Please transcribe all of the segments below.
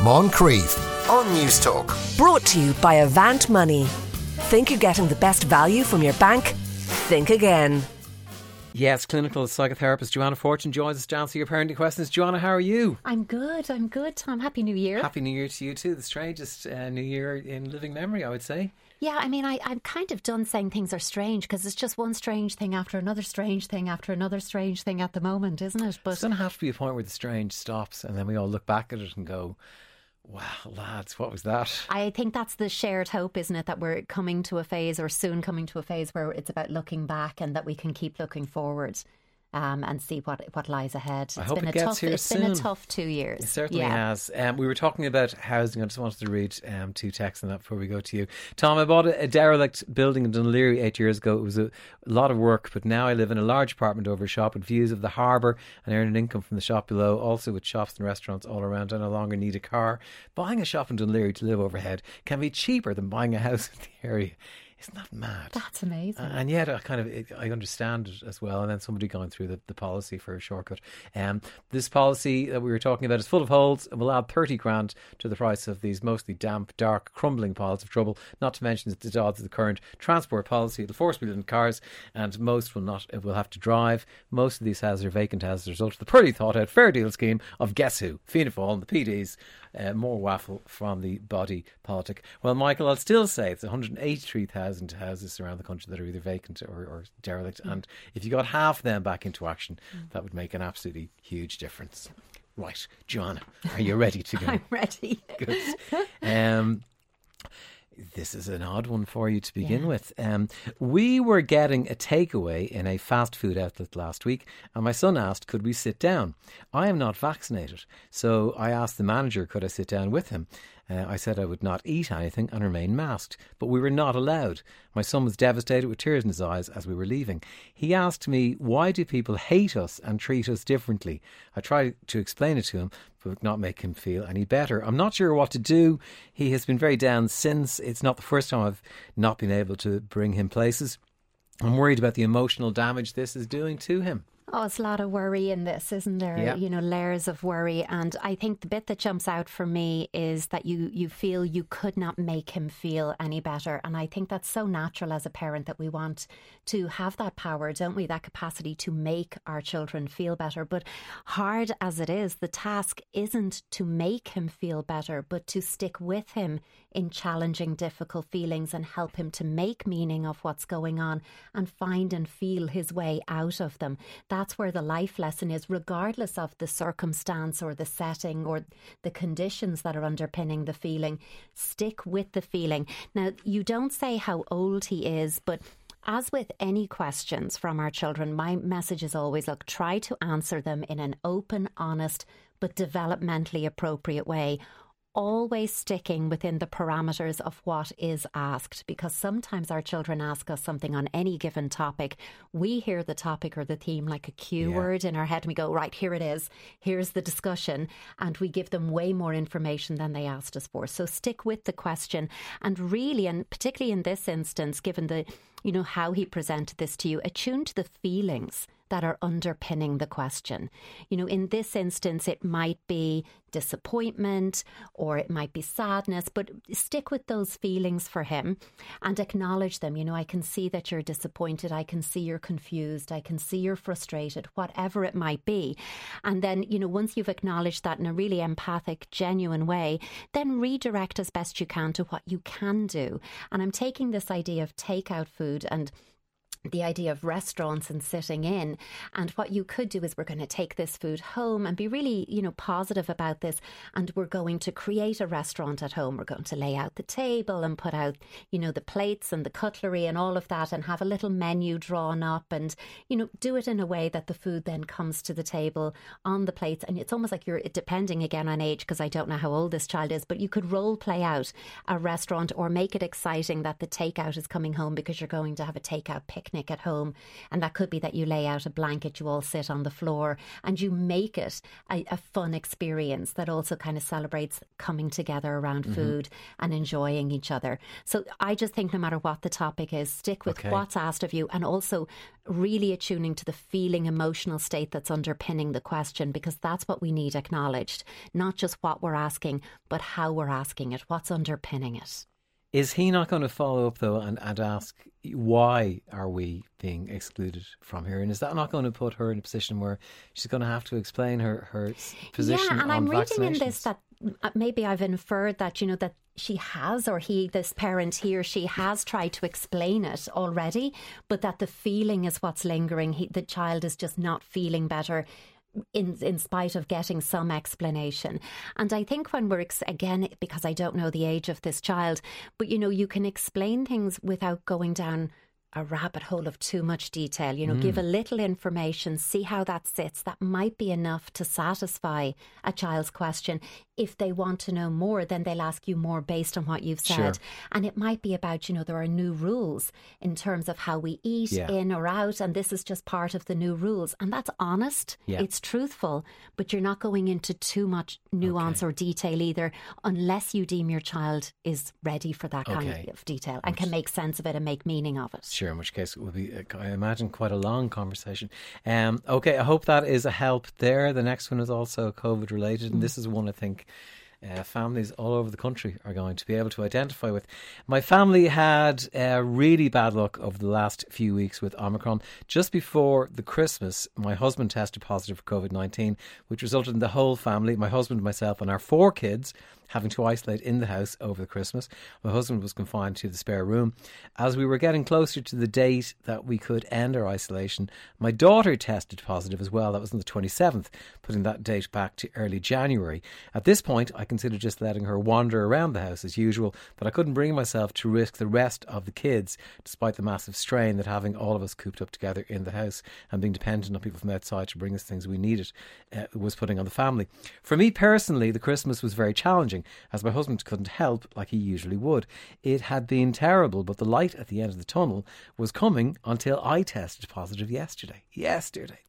Moncrieff on News Talk. Brought to you by Avant Money. Think you're getting the best value from your bank? Think again. Yes, clinical psychotherapist Joanna Fortune joins us to answer your parenting questions. Joanna, how are you? I'm good. I'm good, Tom. Happy New Year. Happy New Year to you too. The strangest uh, New Year in living memory, I would say. Yeah, I mean, I, I'm kind of done saying things are strange because it's just one strange thing after another strange thing after another strange thing at the moment, isn't it? But it's going to have to be a point where the strange stops and then we all look back at it and go, Wow, lads, what was that? I think that's the shared hope, isn't it? That we're coming to a phase or soon coming to a phase where it's about looking back and that we can keep looking forward um, and see what what lies ahead. It's I hope been it a gets tough, here It's soon. been a tough two years. It certainly yeah. has. Um, we were talking about housing. I just wanted to read um, two texts on that before we go to you. Tom, I bought a, a derelict building in Laoghaire eight years ago. It was a, a, lot of work, but now I live in a large apartment over a shop with views of the harbour and earn an income from the shop below, also with shops and restaurants all around. I no longer need a car. Buying a shop in Laoghaire to live overhead can be cheaper than buying a house in the area. Isn't that mad? That's amazing. Uh, and yet, I kind of I understand it as well. And then somebody going through the, the policy for a shortcut. Um, this policy that we were talking about is full of holes and will add thirty grand to the price of these mostly damp, dark, crumbling piles of trouble. Not to mention the odds of the current transport policy. It'll force people in cars, and most will not will have to drive. Most of these houses are vacant as a result of the pretty thought out fair deal scheme of guess who, Fianna Fáil and the PDs. Uh, more waffle from the body politic. Well, Michael, I'll still say it's 183,000 houses around the country that are either vacant or, or derelict. Mm. And if you got half them back into action, mm. that would make an absolutely huge difference. Right, Joanna, are you ready to go? I'm ready. Good. Um, this is an odd one for you to begin yeah. with. Um, we were getting a takeaway in a fast food outlet last week, and my son asked, Could we sit down? I am not vaccinated, so I asked the manager, Could I sit down with him? Uh, I said I would not eat anything and remain masked, but we were not allowed. My son was devastated with tears in his eyes as we were leaving. He asked me, Why do people hate us and treat us differently? I tried to explain it to him, but not make him feel any better. I'm not sure what to do. He has been very down since. It's not the first time I've not been able to bring him places. I'm worried about the emotional damage this is doing to him. Oh, it's a lot of worry in this, isn't there? Yeah. You know, layers of worry. And I think the bit that jumps out for me is that you you feel you could not make him feel any better. And I think that's so natural as a parent that we want to have that power, don't we? That capacity to make our children feel better. But hard as it is, the task isn't to make him feel better, but to stick with him in challenging, difficult feelings and help him to make meaning of what's going on and find and feel his way out of them. That's where the life lesson is, regardless of the circumstance or the setting or the conditions that are underpinning the feeling. Stick with the feeling. Now, you don't say how old he is, but as with any questions from our children, my message is always look, try to answer them in an open, honest, but developmentally appropriate way always sticking within the parameters of what is asked because sometimes our children ask us something on any given topic. We hear the topic or the theme like a cue yeah. word in our head and we go, right, here it is. Here's the discussion. And we give them way more information than they asked us for. So stick with the question. And really, and particularly in this instance, given the, you know, how he presented this to you, attune to the feelings that are underpinning the question. You know, in this instance, it might be disappointment or it might be sadness, but stick with those feelings for him and acknowledge them. You know, I can see that you're disappointed. I can see you're confused. I can see you're frustrated, whatever it might be. And then, you know, once you've acknowledged that in a really empathic, genuine way, then redirect as best you can to what you can do. And I'm taking this idea of takeout food and the idea of restaurants and sitting in. And what you could do is we're going to take this food home and be really, you know, positive about this. And we're going to create a restaurant at home. We're going to lay out the table and put out, you know, the plates and the cutlery and all of that and have a little menu drawn up and, you know, do it in a way that the food then comes to the table on the plates. And it's almost like you're depending again on age because I don't know how old this child is, but you could role play out a restaurant or make it exciting that the takeout is coming home because you're going to have a takeout picnic picnic at home. And that could be that you lay out a blanket, you all sit on the floor, and you make it a, a fun experience that also kind of celebrates coming together around mm-hmm. food and enjoying each other. So I just think no matter what the topic is, stick with okay. what's asked of you and also really attuning to the feeling, emotional state that's underpinning the question because that's what we need acknowledged. Not just what we're asking, but how we're asking it, what's underpinning it. Is he not going to follow up though and, and ask why are we being excluded from here? And is that not going to put her in a position where she's going to have to explain her her position? Yeah, and I'm reading in this that uh, maybe I've inferred that you know that she has or he this parent he or she has tried to explain it already but that the feeling is what's lingering he, the child is just not feeling better in in spite of getting some explanation. And I think when we're ex- again because I don't know the age of this child, but you know you can explain things without going down a rabbit hole of too much detail. You know, mm. give a little information, see how that sits. That might be enough to satisfy a child's question. If they want to know more, then they'll ask you more based on what you've said. Sure. And it might be about, you know, there are new rules in terms of how we eat yeah. in or out. And this is just part of the new rules. And that's honest, yeah. it's truthful, but you're not going into too much nuance okay. or detail either, unless you deem your child is ready for that okay. kind of detail and can make sense of it and make meaning of it. Sure, in which case it will be, uh, I imagine, quite a long conversation. Um, okay, I hope that is a help there. The next one is also COVID related, and this is one I think uh, families all over the country are going to be able to identify with. My family had uh, really bad luck over the last few weeks with Omicron. Just before the Christmas, my husband tested positive for COVID 19, which resulted in the whole family, my husband, myself, and our four kids, having to isolate in the house over the Christmas. My husband was confined to the spare room. As we were getting closer to the date that we could end our isolation, my daughter tested positive as well. That was on the 27th, putting that date back to early January. At this point, I considered just letting her wander around the house as usual, but I couldn't bring myself to risk the rest of the kids, despite the massive strain that having all of us cooped up together in the house and being dependent on people from outside to bring us things we needed uh, was putting on the family. For me personally, the Christmas was very challenging as my husband couldn't help like he usually would. It had been terrible, but the light at the end of the tunnel was coming until I tested positive yesterday. Yesterday.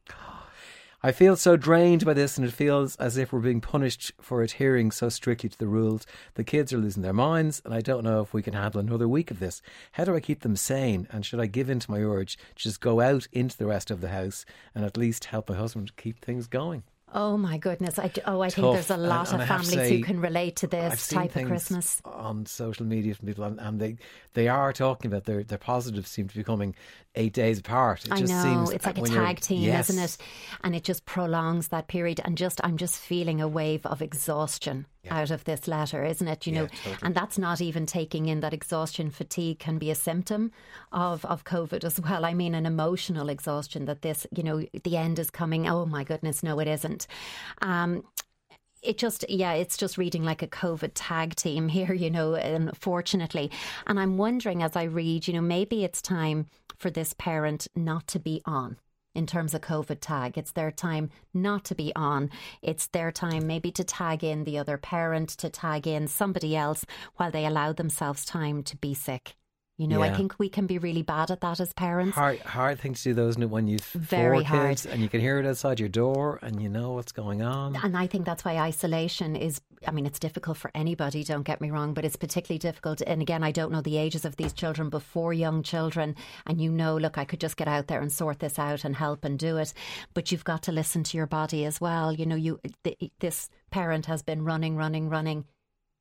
I feel so drained by this, and it feels as if we're being punished for adhering so strictly to the rules. The kids are losing their minds, and I don't know if we can handle another week of this. How do I keep them sane? And should I give in to my urge to just go out into the rest of the house and at least help my husband keep things going? Oh my goodness! I, oh, I Tough. think there's a lot and, and of families say, who can relate to this type of Christmas on social media from people, and, and, they they are talking about their their positives seem to be coming eight days apart. It I just know seems it's like a tag team, yes. isn't it? And it just prolongs that period. And just I'm just feeling a wave of exhaustion yeah. out of this letter, isn't it? You yeah, know, totally. and that's not even taking in that exhaustion, fatigue can be a symptom of of COVID as well. I mean, an emotional exhaustion that this, you know, the end is coming. Oh my goodness, no, it isn't. Um, it just yeah it's just reading like a covid tag team here you know unfortunately and i'm wondering as i read you know maybe it's time for this parent not to be on in terms of COVID tag. It's their time not to be on. It's their time maybe to tag in the other parent, to tag in somebody else while they allow themselves time to be sick. You know, yeah. I think we can be really bad at that as parents. Hard, hard thing to do those when you've very four kids hard. and you can hear it outside your door and you know what's going on. And I think that's why isolation is. I mean, it's difficult for anybody. Don't get me wrong, but it's particularly difficult. And again, I don't know the ages of these children before young children, and you know, look, I could just get out there and sort this out and help and do it, but you've got to listen to your body as well. You know, you this parent has been running, running, running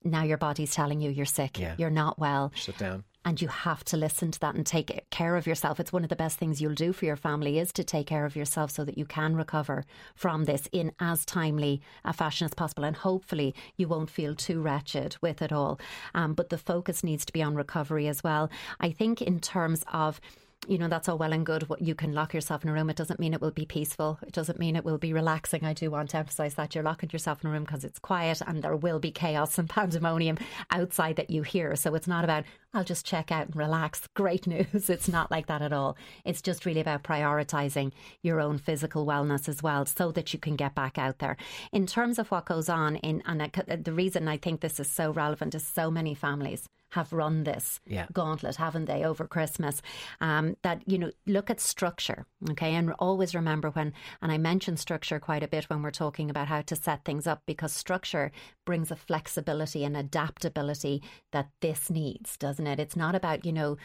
now your body's telling you you're sick, yeah. you're not well. Shut down and you have to listen to that and take care of yourself. It's one of the best things you'll do for your family is to take care of yourself so that you can recover from this in as timely a fashion as possible. And hopefully you won't feel too wretched with it all. Um, but the focus needs to be on recovery as well. I think in terms of you know, that's all well and good. What you can lock yourself in a room. It doesn't mean it will be peaceful. It doesn't mean it will be relaxing. I do want to emphasize that you're locking yourself in a room because it's quiet and there will be chaos and pandemonium outside that you hear. So it's not about, I'll just check out and relax. Great news. It's not like that at all. It's just really about prioritizing your own physical wellness as well so that you can get back out there. In terms of what goes on in, and the reason I think this is so relevant is so many families have run this Yeah. gauntlet, haven't they, over Christmas? Um, that, you know, look at structure, okay? And always remember when, and I mention structure quite a bit when we're talking about how to set things up because structure brings a flexibility and adaptability that this needs, doesn't it? It's not about, you know,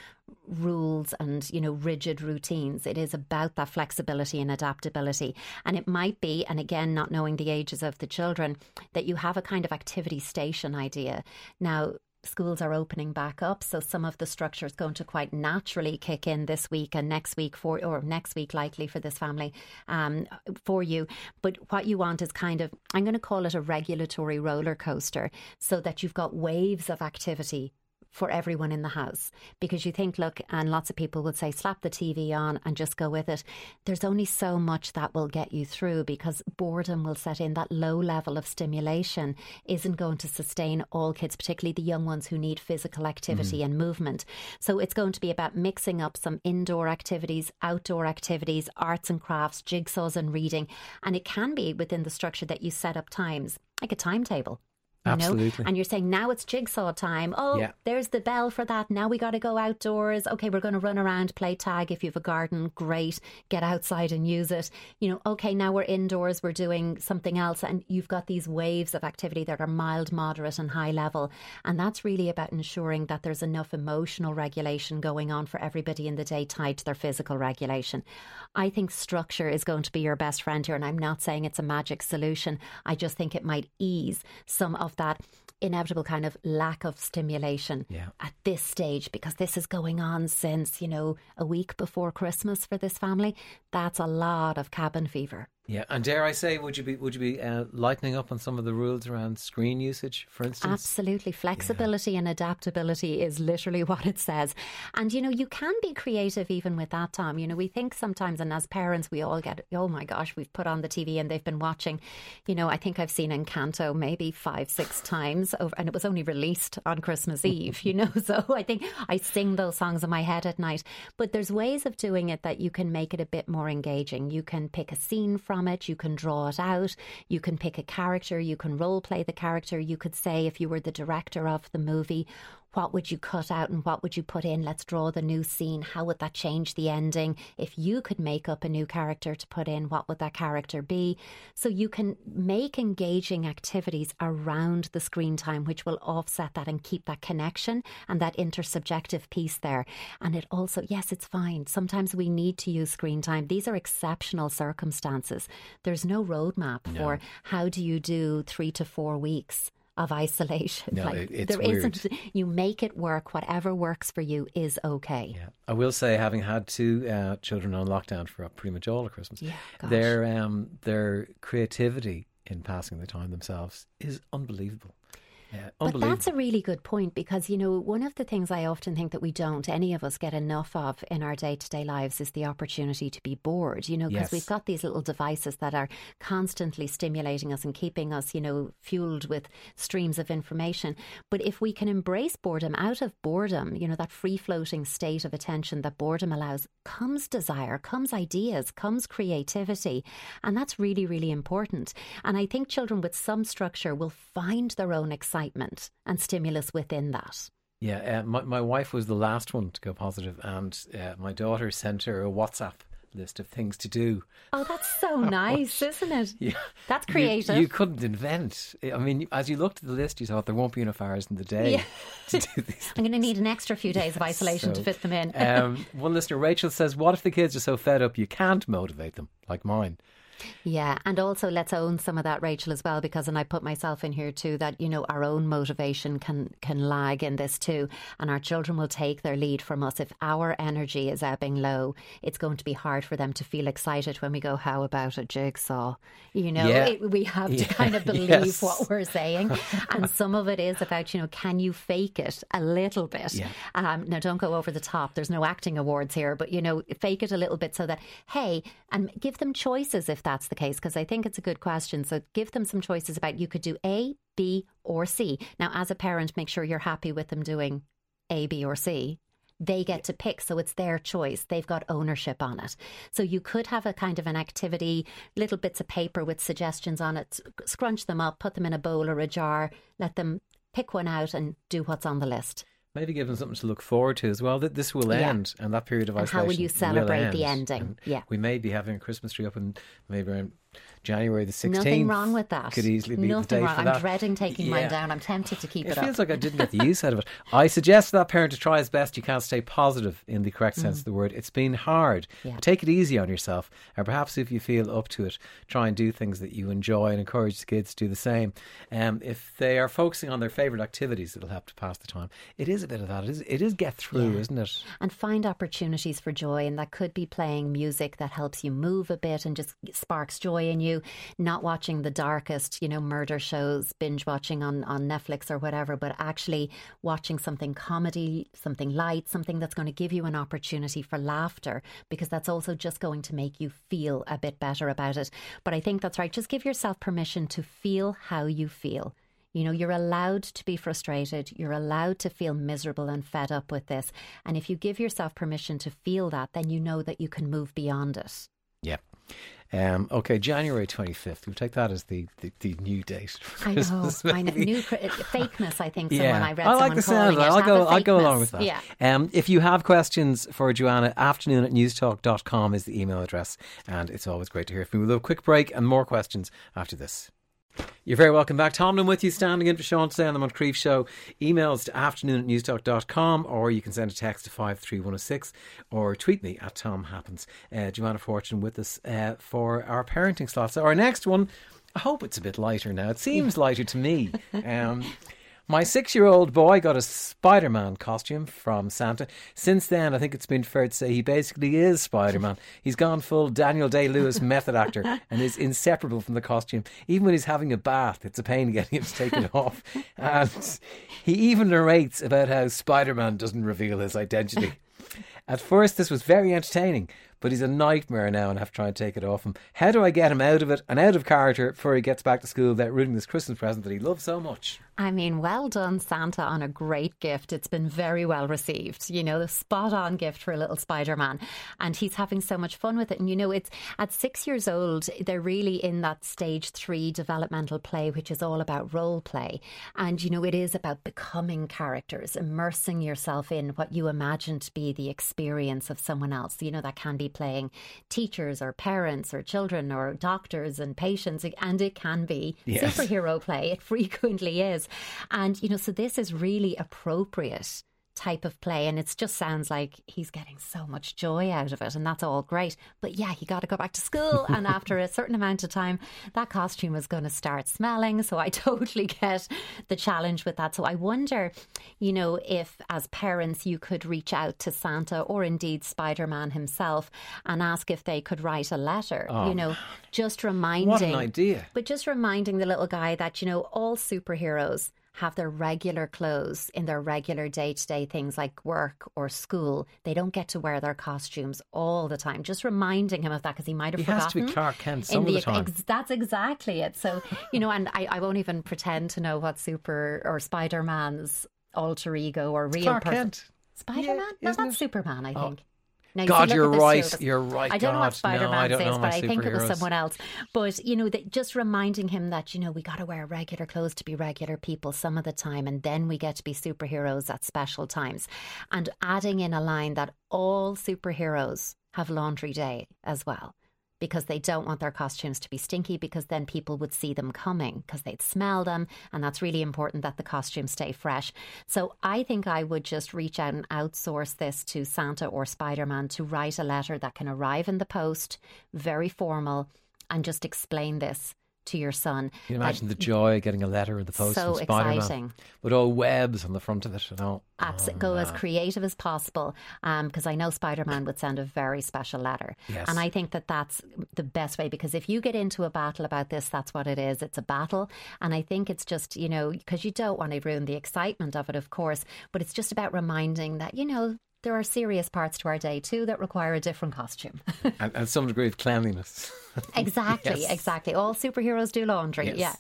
rules and, you know, rigid routines. It is about that flexibility and adaptability. And it might be, and again, not knowing the ages of the children, that you have a kind of activity station idea. Now, schools are opening back up so some of the structure is going to quite naturally kick in this week and next week for or next week likely for this family um, for you. But what you want is kind of i'm going to call it a regulatory roller coaster so that you've got waves of activity for everyone in the house because you think, look, and lots of people would say, slap the TV on and just go with it. There's only so much that will get you through because boredom will set in. That low level of stimulation isn't going to sustain all kids, particularly the young ones who need physical activity mm. and movement. So it's going to be about mixing up some indoor activities, outdoor activities, arts and crafts, jigsaws and reading. And it can be within the structure that you set up times, like a timetable. You know? Absolutely. And you're saying now it's jigsaw time. Oh, Yeah. there's the bell for that. Now we got to go outdoors. Okay, we're going to run around, play tag. If you have a garden, great. Get outside and use it. You know, okay, now we're indoors. We're doing something else. And you've got these waves of activity that are mild, moderate, and high level. And that's really about ensuring that there's enough emotional regulation going on for everybody in the day tied to their physical regulation. I think structure is going to be your best friend here. And I'm not saying it's a magic solution. I just think it might ease some of that inevitable kind of lack of stimulation Yeah. at this stage because this is going on since, you know, a week before Christmas for this family. That's a lot of cabin fever. Yeah, and dare I say, would you be would you be uh, lightening up on some of the rules around screen usage, for instance? Absolutely. Flexibility and adaptability is literally what it says. And, you know, you can be creative even with that, Tom. You know, we think sometimes, and as parents, we all get, oh my gosh, we've put on the TV and they've been watching. You know, I think I've seen Encanto maybe five, six times, over, and it was only released on Christmas Eve, you know. So I think I sing those songs in my head at night. But there's ways of doing it that you can make it a bit more engaging. You can pick a scene from it, you can draw it out, you can pick a character, you can role play the character. You could say, if you were the director of the movie, what would you cut out and what would you put in? Let's draw the new scene. How would that change the ending? If you could make up a new character to put in, what would that character be? So you can make engaging activities around the screen time, which will offset that and keep that connection and that intersubjective piece there. And it also, yes, it's fine. Sometimes we need to use screen time. These are exceptional circumstances. There's no roadmap for how do you do three to four weeks of isolation. No, like it- it's there not you make it work. Whatever works for you is okay. Yeah, I will say, having had two uh, children on lockdown for pretty much all of Christmas, Yeah, gosh. their um, their creativity in passing the time themselves is unbelievable. Yeah, But that's a really good point because, you know, one of the things I often think that we don't, any of us get enough of in our day to day lives is the opportunity to be bored, you know, because Yes. we've got these little devices that are constantly stimulating us and keeping us, you know, fueled with streams of information. But if we can embrace boredom out of boredom, you know, that free floating state of attention that boredom allows, comes desire, comes ideas, comes creativity. And that's really, really important. And I think children with some structure will find their own excitement and stimulus within that. Yeah, uh, my my wife was the last one to go positive, and uh, my daughter sent her a WhatsApp list of things to do. Oh, that's so nice, isn't it? Yeah. That's creative. You, couldn't invent. I mean, as you looked at the list, you thought there won't be enough hours in the day Yeah. to do these. I'm going to need an extra few days of isolation to fit them in. um, one listener, Rachel, says, "What if the kids are so fed up you can't motivate them like mine?" Yeah, and also let's own some of that, Rachel, as well, because and I put myself in here too. That you know our own motivation can can lag in this too, and our children will take their lead from us. If our energy is ebbing low, it's going to be hard for them to feel excited when we go, "How about a jigsaw?" You know, Yeah. it, we have to Yeah, kind of believe yes. what we're saying, and some of it is about you know, can you fake it a little bit? Yeah. Um, now, don't go over the top. There's no acting awards here, but you know, fake it a little bit so that hey, and give them choices if that's the case, because I think it's a good question. So give them some choices about you could do A, B, or C. Now, as a parent, make sure you're happy with them doing A, B, or C. They get to pick, so it's their choice. They've got ownership on it. So you could have a kind of an activity, little bits of paper with suggestions on it, scrunch them up, put them in a bowl or a jar, let them pick one out and do what's on the list. Maybe give them something to look forward to as well. That this will Yeah. end, and that period of And isolation. how will you celebrate the end. ending? And Yeah. we may be having a Christmas tree up and maybe around January the sixteenth. Nothing wrong with that. Could easily be Nothing wrong. I'm dreading taking mine down. I'm tempted to keep It it, feels like I didn't get the use out of it. I suggest that parent to try as best you can't stay positive in the correct sense of the word. It's been hard. Mm. Yeah. Take it easy on yourself. And perhaps if you feel up to it, try and do things that you enjoy and encourage the kids to do the same. Um, if they are focusing on their favourite activities, it'll help to pass the time. It is a bit of that. It is, it is get through, Yeah. isn't it? and find opportunities for joy and that could be playing music that helps you move a bit and just sparks joy in you not watching the darkest you know murder shows binge watching on on Netflix or whatever but actually watching something comedy something light something that's going to give you an opportunity for laughter because that's also just going to make you feel a bit better about it but i think that's right just give yourself permission to feel how you feel you know, you're allowed to be frustrated. You're allowed to feel miserable and fed up with this. And if you give yourself permission to feel that, then you know that you can move beyond it. Yeah. Um, okay, January 25th. We'll take that as the, the, the new date. I know, I know. New cri- fakeness, I think someone I read I like the sound. of that. I'll go. I'll go along with that. Yeah. Um, if you have questions for Joanna, afternoon at newstalk.com is the email address, and it's always great to hear from you. We'll have a quick break and more questions after this. You're very welcome back. Tomlin with you, standing in for Sean today on the Moncrieff Show. Emails to afternoon at newstalk.com or you can send a text to 53106 or tweet me at Tom Happens. Uh, Joanna Fortune with us uh, for our parenting slot. So our next one, I hope it's a bit lighter now. It seems lighter to me. Um, my six year old boy got a Spider Man costume from Santa. Since then, I think it's been fair to say he basically is Spider Man. He's gone full Daniel Day Lewis method actor and is inseparable from the costume. Even when he's having a bath, it's a pain getting him to take it off. And he even narrates about how Spider Man doesn't reveal his identity. At first, this was very entertaining, but he's a nightmare now and I have tried to try and take it off him. How do I get him out of it and out of character before he gets back to school without ruining this Christmas present that he loves so much? I mean, well done, Santa, on a great gift. It's been very well received. You know, the spot on gift for a little Spider Man. And he's having so much fun with it. And, you know, it's at six years old, they're really in that stage three developmental play, which is all about role play. And, you know, it is about becoming characters, immersing yourself in what you imagine to be the experience of someone else. You know, that can be playing teachers or parents or children or doctors and patients. And it can be Yes. superhero play. It frequently is. And, you know, so this is really appropriate type of play and it just sounds like he's getting so much joy out of it and that's all great. But yeah he got to go back to school and after a certain amount of time that costume is going to start smelling so i totally get the challenge with that. So i wonder you know if as parents you could reach out to santa or indeed spider-man himself and ask if they could write a letter oh, you know just reminding What an idea. but just reminding the little guy that, you know, all superheroes have their regular clothes in their regular day to day things like work or school. They don't get to wear their costumes all the time. Just reminding him of that because he might have He forgotten. has to be Clark Kent some of the time. ex- that's exactly it. So, you know, and I, I won't even pretend to know what Super or Spider Man's alter ego or real Clark person. Kent. Spider Man? Yeah, no, that's it? Superman, I Oh. Now, God, you're right. two of us. You're right. I don't know God, what Spider Man don't says, know but I think it was someone else. But, you know, that just reminding him that, you know, we got to wear regular clothes to be regular people some of the time, and then we get to be superheroes at special times. And adding in a line that all superheroes have laundry day as well. Because they don't want their costumes to be stinky, because then people would see them coming, because they'd smell them. And that's really important that the costumes stay fresh. So I think I would just reach out and outsource this to Santa or Spider Man to write a letter that can arrive in the post, very formal, and just explain this to your son. Can you that imagine the joy of getting a letter in the post So from Spider Man exciting. with all webs on the front of it and all. Abs- Oh, go as creative as possible um, because I know Spider Man would send a very special letter. Yes. And I think that that's the best way because if you get into a battle about this, that's what it is. It's a battle. And I think it's just, you know, because you don't want to ruin the excitement of it, of course, but it's just about reminding that, you know, there are serious parts to our day too that require a different costume. and, and some degree of cleanliness. Exactly, Yes. exactly. All superheroes do laundry. Yeah.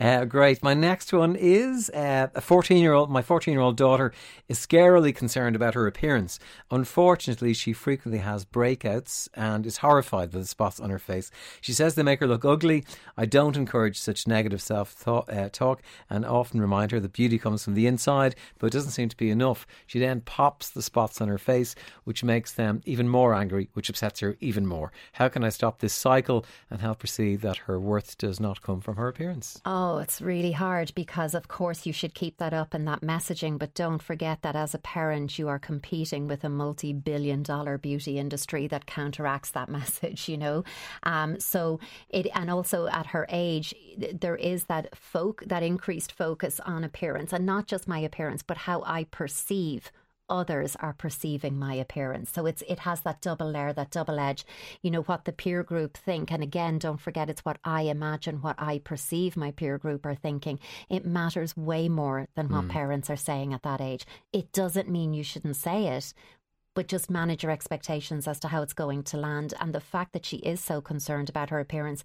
Uh, great. My next one is uh, a 14 year old. My 14 year old daughter is scarily concerned about her appearance. Unfortunately, she frequently has breakouts and is horrified by the spots on her face. She says they make her look ugly. I don't encourage such negative self uh, talk and often remind her that beauty comes from the inside, but it doesn't seem to be enough. She then pops the spots on her face, which makes them even more angry, which upsets her even more. How can I stop this cycle and help her see that her worth does not come from her appearance? Oh, it's really hard because, of course, you should keep that up and that messaging, but don't forget that as a parent, you are competing with a multi billion dollar beauty industry that counteracts that message, you know? Um, so it, and also at her age, there is that folk, that increased focus on appearance and not just my appearance, but how I perceive others are perceiving my appearance. So it's it has that double layer, that double edge. You know what the peer group think, and again, don't forget it's what I imagine, what I perceive my peer group are thinking. It matters way more than what hmm. parents are saying at that age. It doesn't mean you shouldn't say it. But just manage your expectations as to how it's going to land. And the fact that she is so concerned about her appearance,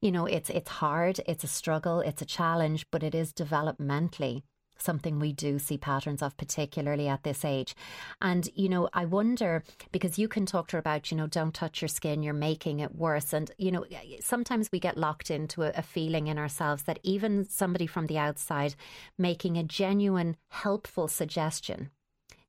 you know, it's it's hard, it's a struggle, it's a challenge, but it is developmentally something we do see patterns of, particularly at this age. And, you know, I wonder because you can talk to her about, you know, don't touch your skin, you're making it worse. And, you know, sometimes we get locked into a, a feeling in ourselves that even somebody from the outside making a genuine, helpful suggestion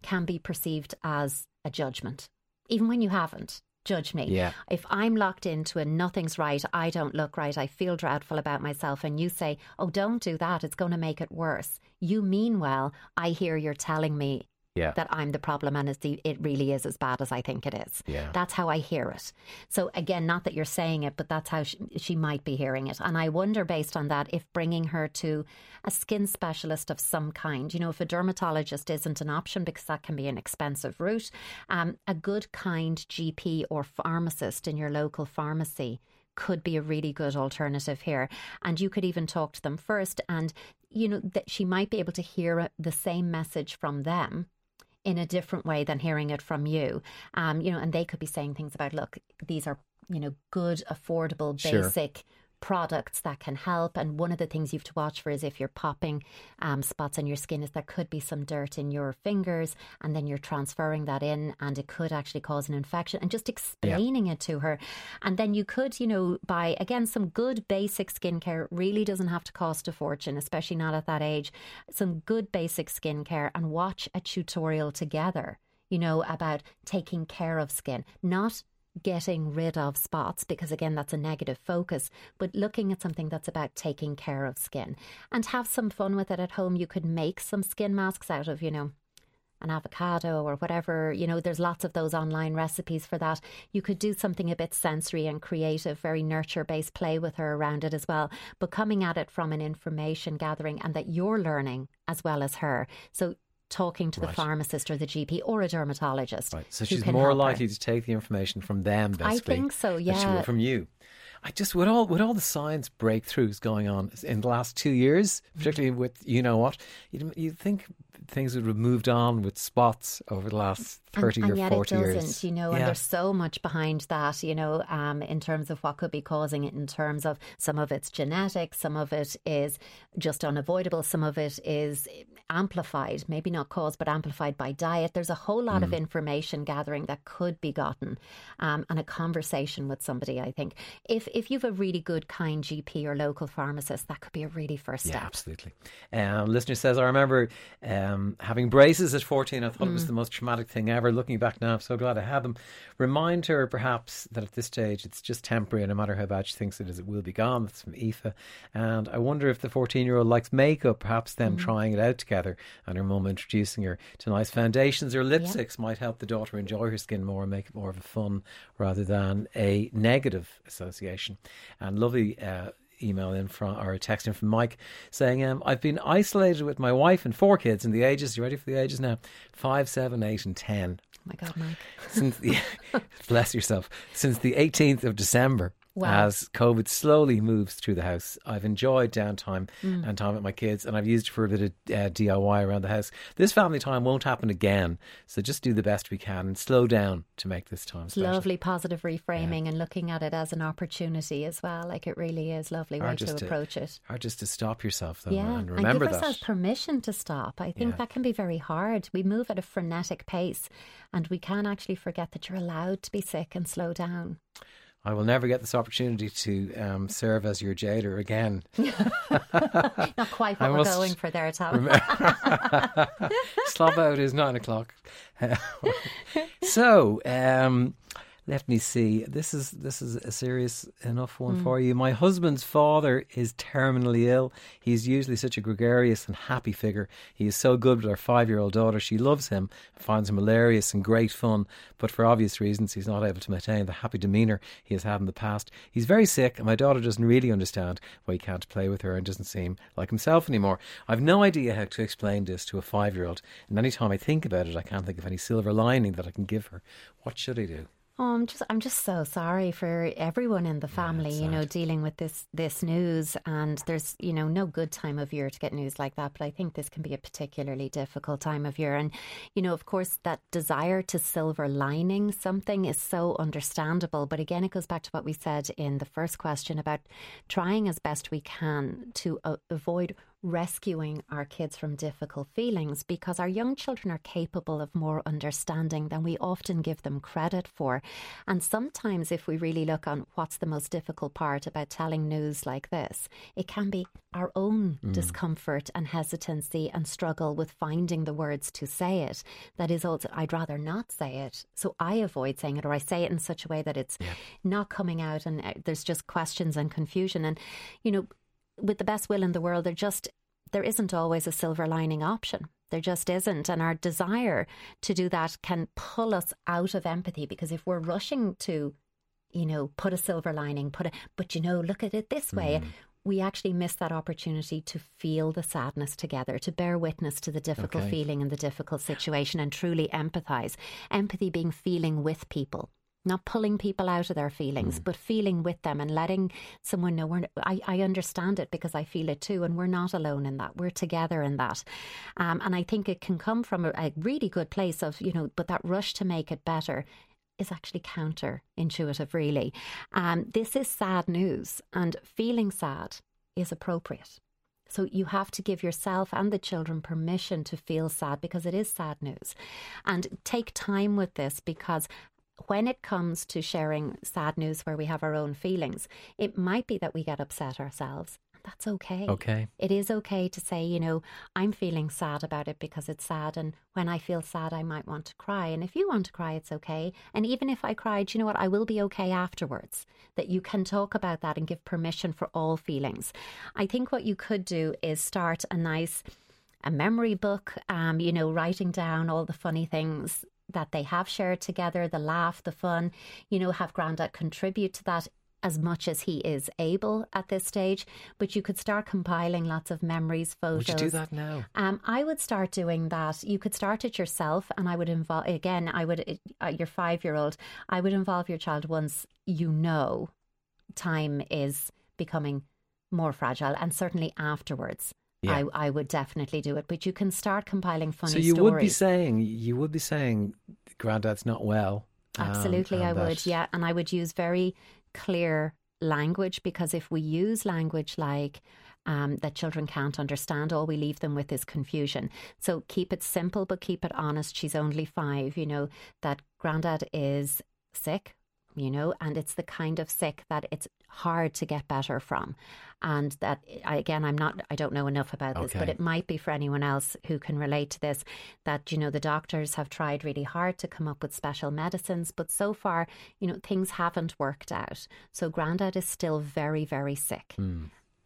can be perceived as a judgment, even when you haven't. Judge me. Yeah. If I'm locked into a nothing's right, I don't look right, I feel dreadful about myself, and you say, Oh, don't do that, it's going to make it worse. You mean well. I hear you're telling me Yeah. that I'm the problem and it's the, it really is as bad as I think it is. Yeah. That's how I hear it. So, again, not that you're saying it, but that's how she, she might be hearing it. And I wonder, based on that, if bringing her to a skin specialist of some kind, you know, if a dermatologist isn't an option because that can be an expensive route, um, a good, kind GP or pharmacist in your local pharmacy could be a really good alternative here. And you could even talk to them first, and you know that she might be able to hear the same message from them in a different way than hearing it from you. Um, you know, and they could be saying things about, look, these are you know good, affordable, Sure. Products that can help, and one of the things you have to watch for is if you're popping um, spots on your skin, is there could be some dirt in your fingers, and then you're transferring that in, and it could actually cause an infection. And just explaining it to her, and then you could, you know, buy again some good basic skincare. It really doesn't have to cost a fortune, especially not at that age. Some good basic skincare, and watch a tutorial together. You know about taking care of skin, not getting rid of spots because again that's a negative focus but looking at something that's about taking care of skin. And have some fun with it at home. You could make some skin masks out of you know an avocado or whatever. You know there's lots of those online recipes for that. You could do something a bit sensory and creative very nurture based play with her around it as well. But coming at it from an information gathering and that you're learning as well as her. So talking to the pharmacist or the GP or a dermatologist Right. So she's more help her. likely to take the information from them, I think so, than she will yeah. from you. I just with all with all the science breakthroughs going on in the last two years, particularly with you know what, you you think things would have moved on with spots over the last thirty and, or and yet forty it doesn't, years. you know, and there's so much behind that, you know, um, in terms of what could be causing it, in terms of some of it's genetic, some of it is just unavoidable, some of it is amplified, maybe not caused, but amplified by diet. There's a whole lot Mm. of information gathering that could be gotten, um, and a conversation with somebody. I think if if you've a really good, kind GP or local pharmacist, that could be a really first Yeah, step. absolutely. Um, listener says, I remember um, having braces at 14. I thought it Mm. was the most traumatic thing ever. Looking back now, I'm so glad I had them. Remind her, perhaps, that at this stage it's just temporary, and no matter how bad she thinks it is, it will be gone. That's from Aoife. And I wonder if the 14 year old likes makeup, perhaps them Mm. trying it out together and her mum introducing her to nice foundations or lipsticks might help the daughter enjoy her skin more and make it more of a fun rather than a negative association. And lovely. Uh, email in from or a text in from Mike saying, um, I've been isolated with my wife and four kids in the ages, you ready for the ages now? Five, seven, eight, and ten. Oh my God, Mike. Since the bless yourself. Since the eighteenth of December. Wow. as COVID slowly moves through the house. I've enjoyed downtime Mm. and time with my kids, and I've used it for a bit of uh, DIY around the house. This family time won't happen again, so just do the best we can and slow down to make this time special. lovely positive reframing and looking at it as an opportunity as well. Like it really is lovely way Hard to to- approach it. Hard just to stop yourself though, Yeah, and remember give ourselves that. permission to stop. I think Yeah. that can be very hard. We move at a frenetic pace, and we can actually forget that you're allowed to be sick and slow down. I will never get this opportunity to um, serve as your jailer again. Not quite I what we're going for there, Tom. Slop out is nine o'clock. so, um, let me see. This is this is a serious enough one Hmm. for you. My husband's father is terminally ill. He's usually such a gregarious and happy figure. He is so good with our five-year-old daughter. She loves him, finds him hilarious and great fun. But for obvious reasons, he's not able to maintain the happy demeanour he has had in the past. He's very sick, and my daughter doesn't really understand why he can't play with her and doesn't seem like himself anymore. I've no idea how to explain this to a five-year-old, and any time I think about it, I can't think of any silver lining that I can give her. What should I do? Oh, I'm just I'm just so sorry for everyone in the family, you know, dealing with this this news and there's, you know, no good time of year to get news like that, but I think this can be a particularly difficult time of year. And you know, of course that desire to silver lining something is so understandable, but again it goes back to what we said in the first question about trying as best we can to uh, avoid rescuing our kids from difficult feelings because our young children are capable of more understanding than we often give them credit for. And sometimes, if we really look on what's the most difficult part about telling news like this, it can be our own discomfort and hesitancy and struggle with finding the words to say it. That is also, I'd rather not say it. So I avoid saying it or I say it in such a way that it's not coming out and uh, there's just questions and confusion. And, you know, with the best will in the world, there just there isn't always a silver lining option. There just isn't. And our desire to do that can pull us out of empathy because if we're rushing to, you know, put a silver lining, put a, but you know, look at it this way, mm. we actually miss that opportunity to feel the sadness together, to bear witness to the difficult Okay. feeling and the difficult situation and truly empathize. Empathy being feeling with people. Not pulling people out of their feelings, but feeling with them and letting someone know we're, I, I understand it because I feel it too, and we're not alone in that. We're together in that. Um, and I think it can come from a, a really good place of, you know, but that rush to make it better is actually counterintuitive, really. Um, this is sad news, and feeling sad is appropriate. So you have to give yourself and the children permission to feel sad because it is sad news. And take time with this because when it comes to sharing sad news where we have our own feelings, it might be that we get upset ourselves. That's okay. Okay. It is okay to say, you know, I'm feeling sad about it because it's sad. And when I feel sad, I might want to cry. And if you want to cry, it's okay. And even if I cried, you know what? I will be okay afterwards. That you can talk about that and give permission for all feelings. I think what you could do is start a nice a memory book, um, you know, writing down all the funny things that they have shared together, the laugh, the fun, you know, have Grandad contribute to that as much as he is able at this stage. But you could start compiling lots of memories, photos. Would you do that now? Um, I would start doing that. You could start it yourself, and I would involve again. I would uh, your five year old. I would involve your child once you know time is becoming more fragile, and certainly afterwards. Yeah. I, I would definitely do it, but you can start compiling funny So you stories. would be saying you would be saying Granddad's not well. um, Absolutely, and I would. that- Yeah, and I would use very clear language because if we use language like um, that children can't understand, all we leave them with is confusion. So keep it simple, but keep it honest. She's only five. You know that granddad is sick. You know, and it's the kind of sick that it's hard to get better from, and that again, I'm not, I don't know enough about this, but it might be for anyone else who can relate to this. That you know, the doctors have tried really hard to come up with special medicines, but so far, you know, things haven't worked out. So, Grandad is still very, very sick. Hmm.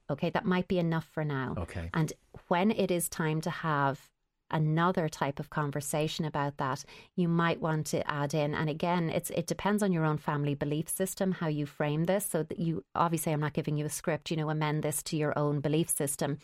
Okay, that might be enough for now. Okay. And when it is time to have another type of conversation about that, you might want to add in. And again, it's it depends on your own family belief system how you frame this. So that you obviously, I'm not giving you a script. You know, amend this to your own belief system,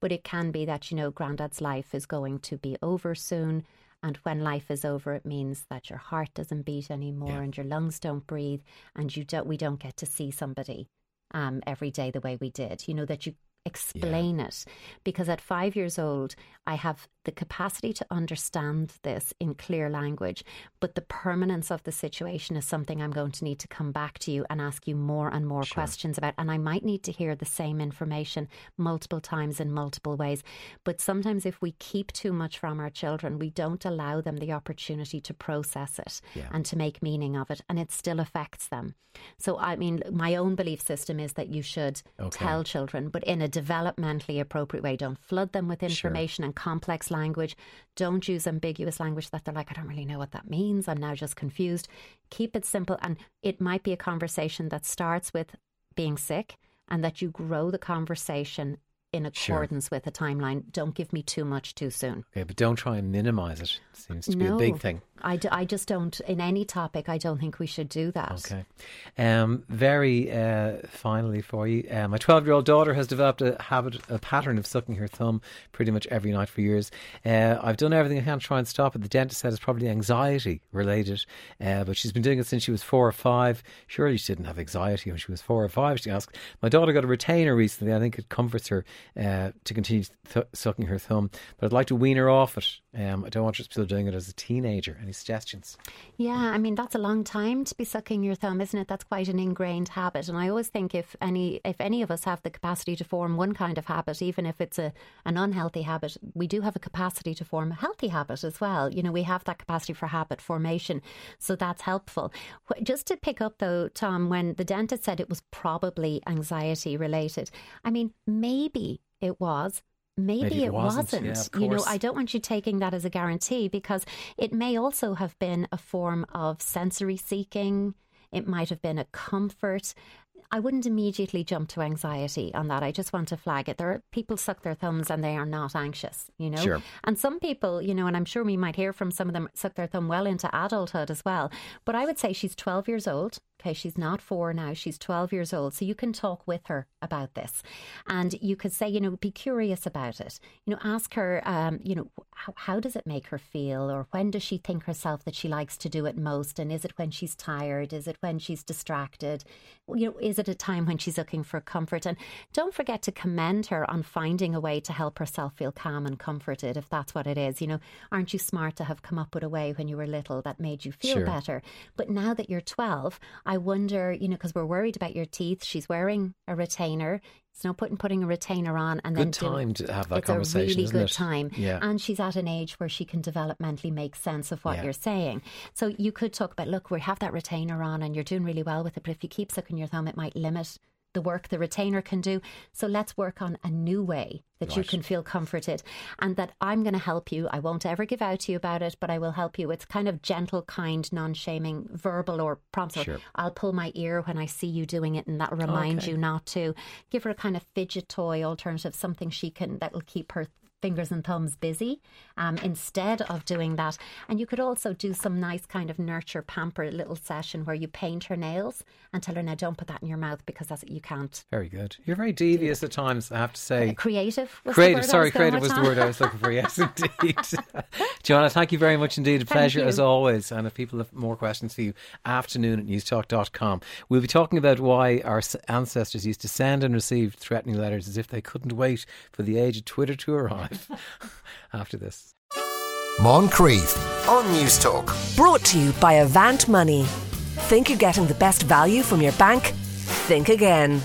but it can be that you know, Granddad's life is going to be over soon. And when life is over, it means that your heart doesn't beat anymore Yeah. and your lungs don't breathe, and you don't. We don't get to see somebody um, every day the way we did. You know that you explain it because at five years old, I have the capacity to understand this in clear language, but the permanence of the situation is something I'm going to need to come back to you and ask you more and more questions about. And I might need to hear the same information multiple times in multiple ways. But sometimes, if we keep too much from our children, we don't allow them the opportunity to process it Yeah. and to make meaning of it, and it still affects them. So, I mean, my own belief system is that you should Okay. tell children, but in a developmentally appropriate way. Don't flood them with information and complex language. Don't use ambiguous language that they're like, I don't really know what that means. I'm now just confused. Keep it simple. And it might be a conversation that starts with being sick and that you grow the conversation in Sure. accordance with a timeline. Don't give me too much too soon. Okay, but don't try and minimize it. Seems to be a big thing. I, d- I just don't, in any topic, I don't think we should do that. Okay. Um, very uh, finally for you, uh, my 12 year old daughter has developed a habit, a pattern of sucking her thumb pretty much every night for years. Uh, I've done everything I can to try and stop it. The dentist said it's probably anxiety related, uh, but she's been doing it since she was four or five. Surely she didn't have anxiety when she was four or five, she asked. My daughter got a retainer recently. I think it comforts her uh, to continue th- sucking her thumb, but I'd like to wean her off it. Um, I don't want her still doing it as a teenager. Any suggestions? Yeah, I mean that's a long time to be sucking your thumb, isn't it? That's quite an ingrained habit. And I always think if any if any of us have the capacity to form one kind of habit, even if it's a an unhealthy habit, we do have a capacity to form a healthy habit as well. You know, we have that capacity for habit formation, so that's helpful. Just to pick up though, Tom, when the dentist said it was probably anxiety related, I mean maybe it was. Maybe, Maybe it wasn't. wasn't. Yeah, you know. I don't want you taking that as a guarantee because it may also have been a form of sensory seeking. It might have been a comfort. I wouldn't immediately jump to anxiety on that. I just want to flag it. There are people suck their thumbs and they are not anxious, you know? Sure. And some people, you know, and I'm sure we might hear from some of them suck their thumb well into adulthood as well. But I would say she's 12 years old. Okay, she's not four now, she's 12 years old. So you can talk with her about this. And you could say, you know, be curious about it. You know, ask her, um, you know, how, how does it make her feel? Or when does she think herself that she likes to do it most? And is it when she's tired? Is it when she's distracted? You know, is it a time when she's looking for comfort? And don't forget to commend her on finding a way to help herself feel calm and comforted, if that's what it is. You know, aren't you smart to have come up with a way when you were little that made you feel Sure. better? But now that you're 12, I wonder, you know, because we're worried about your teeth. She's wearing a retainer. It's no in putting a retainer on and then Good do- time to have that it's conversation, a really good it? time. Yeah. And she's at an age where she can developmentally make sense of what Yeah. you're saying. So you could talk about, look, we have that retainer on and you're doing really well with it, but if you keep sucking your thumb, it might limit the work the retainer can do. So let's work on a new way that you can feel comforted and that I'm going to help you. I won't ever give out to you about it, but I will help you. It's kind of gentle, kind, non shaming, verbal or prompts. or Sure. I'll pull my ear when I see you doing it and that'll remind Okay. you not to. Give her a kind of fidget toy alternative, something she can, that will keep her fingers and thumbs busy um, instead of doing that. And you could also do some nice kind of nurture pamper little session where you paint her nails and tell her, now don't put that in your mouth because that's you can't. Very good. You're very devious at times, I have to say. Creative. Was the Creative, word sorry, creative was the word I was looking for. Yes, indeed. Joanna, thank you very much indeed. A pleasure as always. And if people have more questions for you, afternoon at newstalk.com. We'll be talking about why our ancestors used to send and receive threatening letters as if they couldn't wait for the age of Twitter to arrive after this. Moncrieff on Newstalk. Brought to you by Avant Money. Think you're getting the best value from your bank? Think again.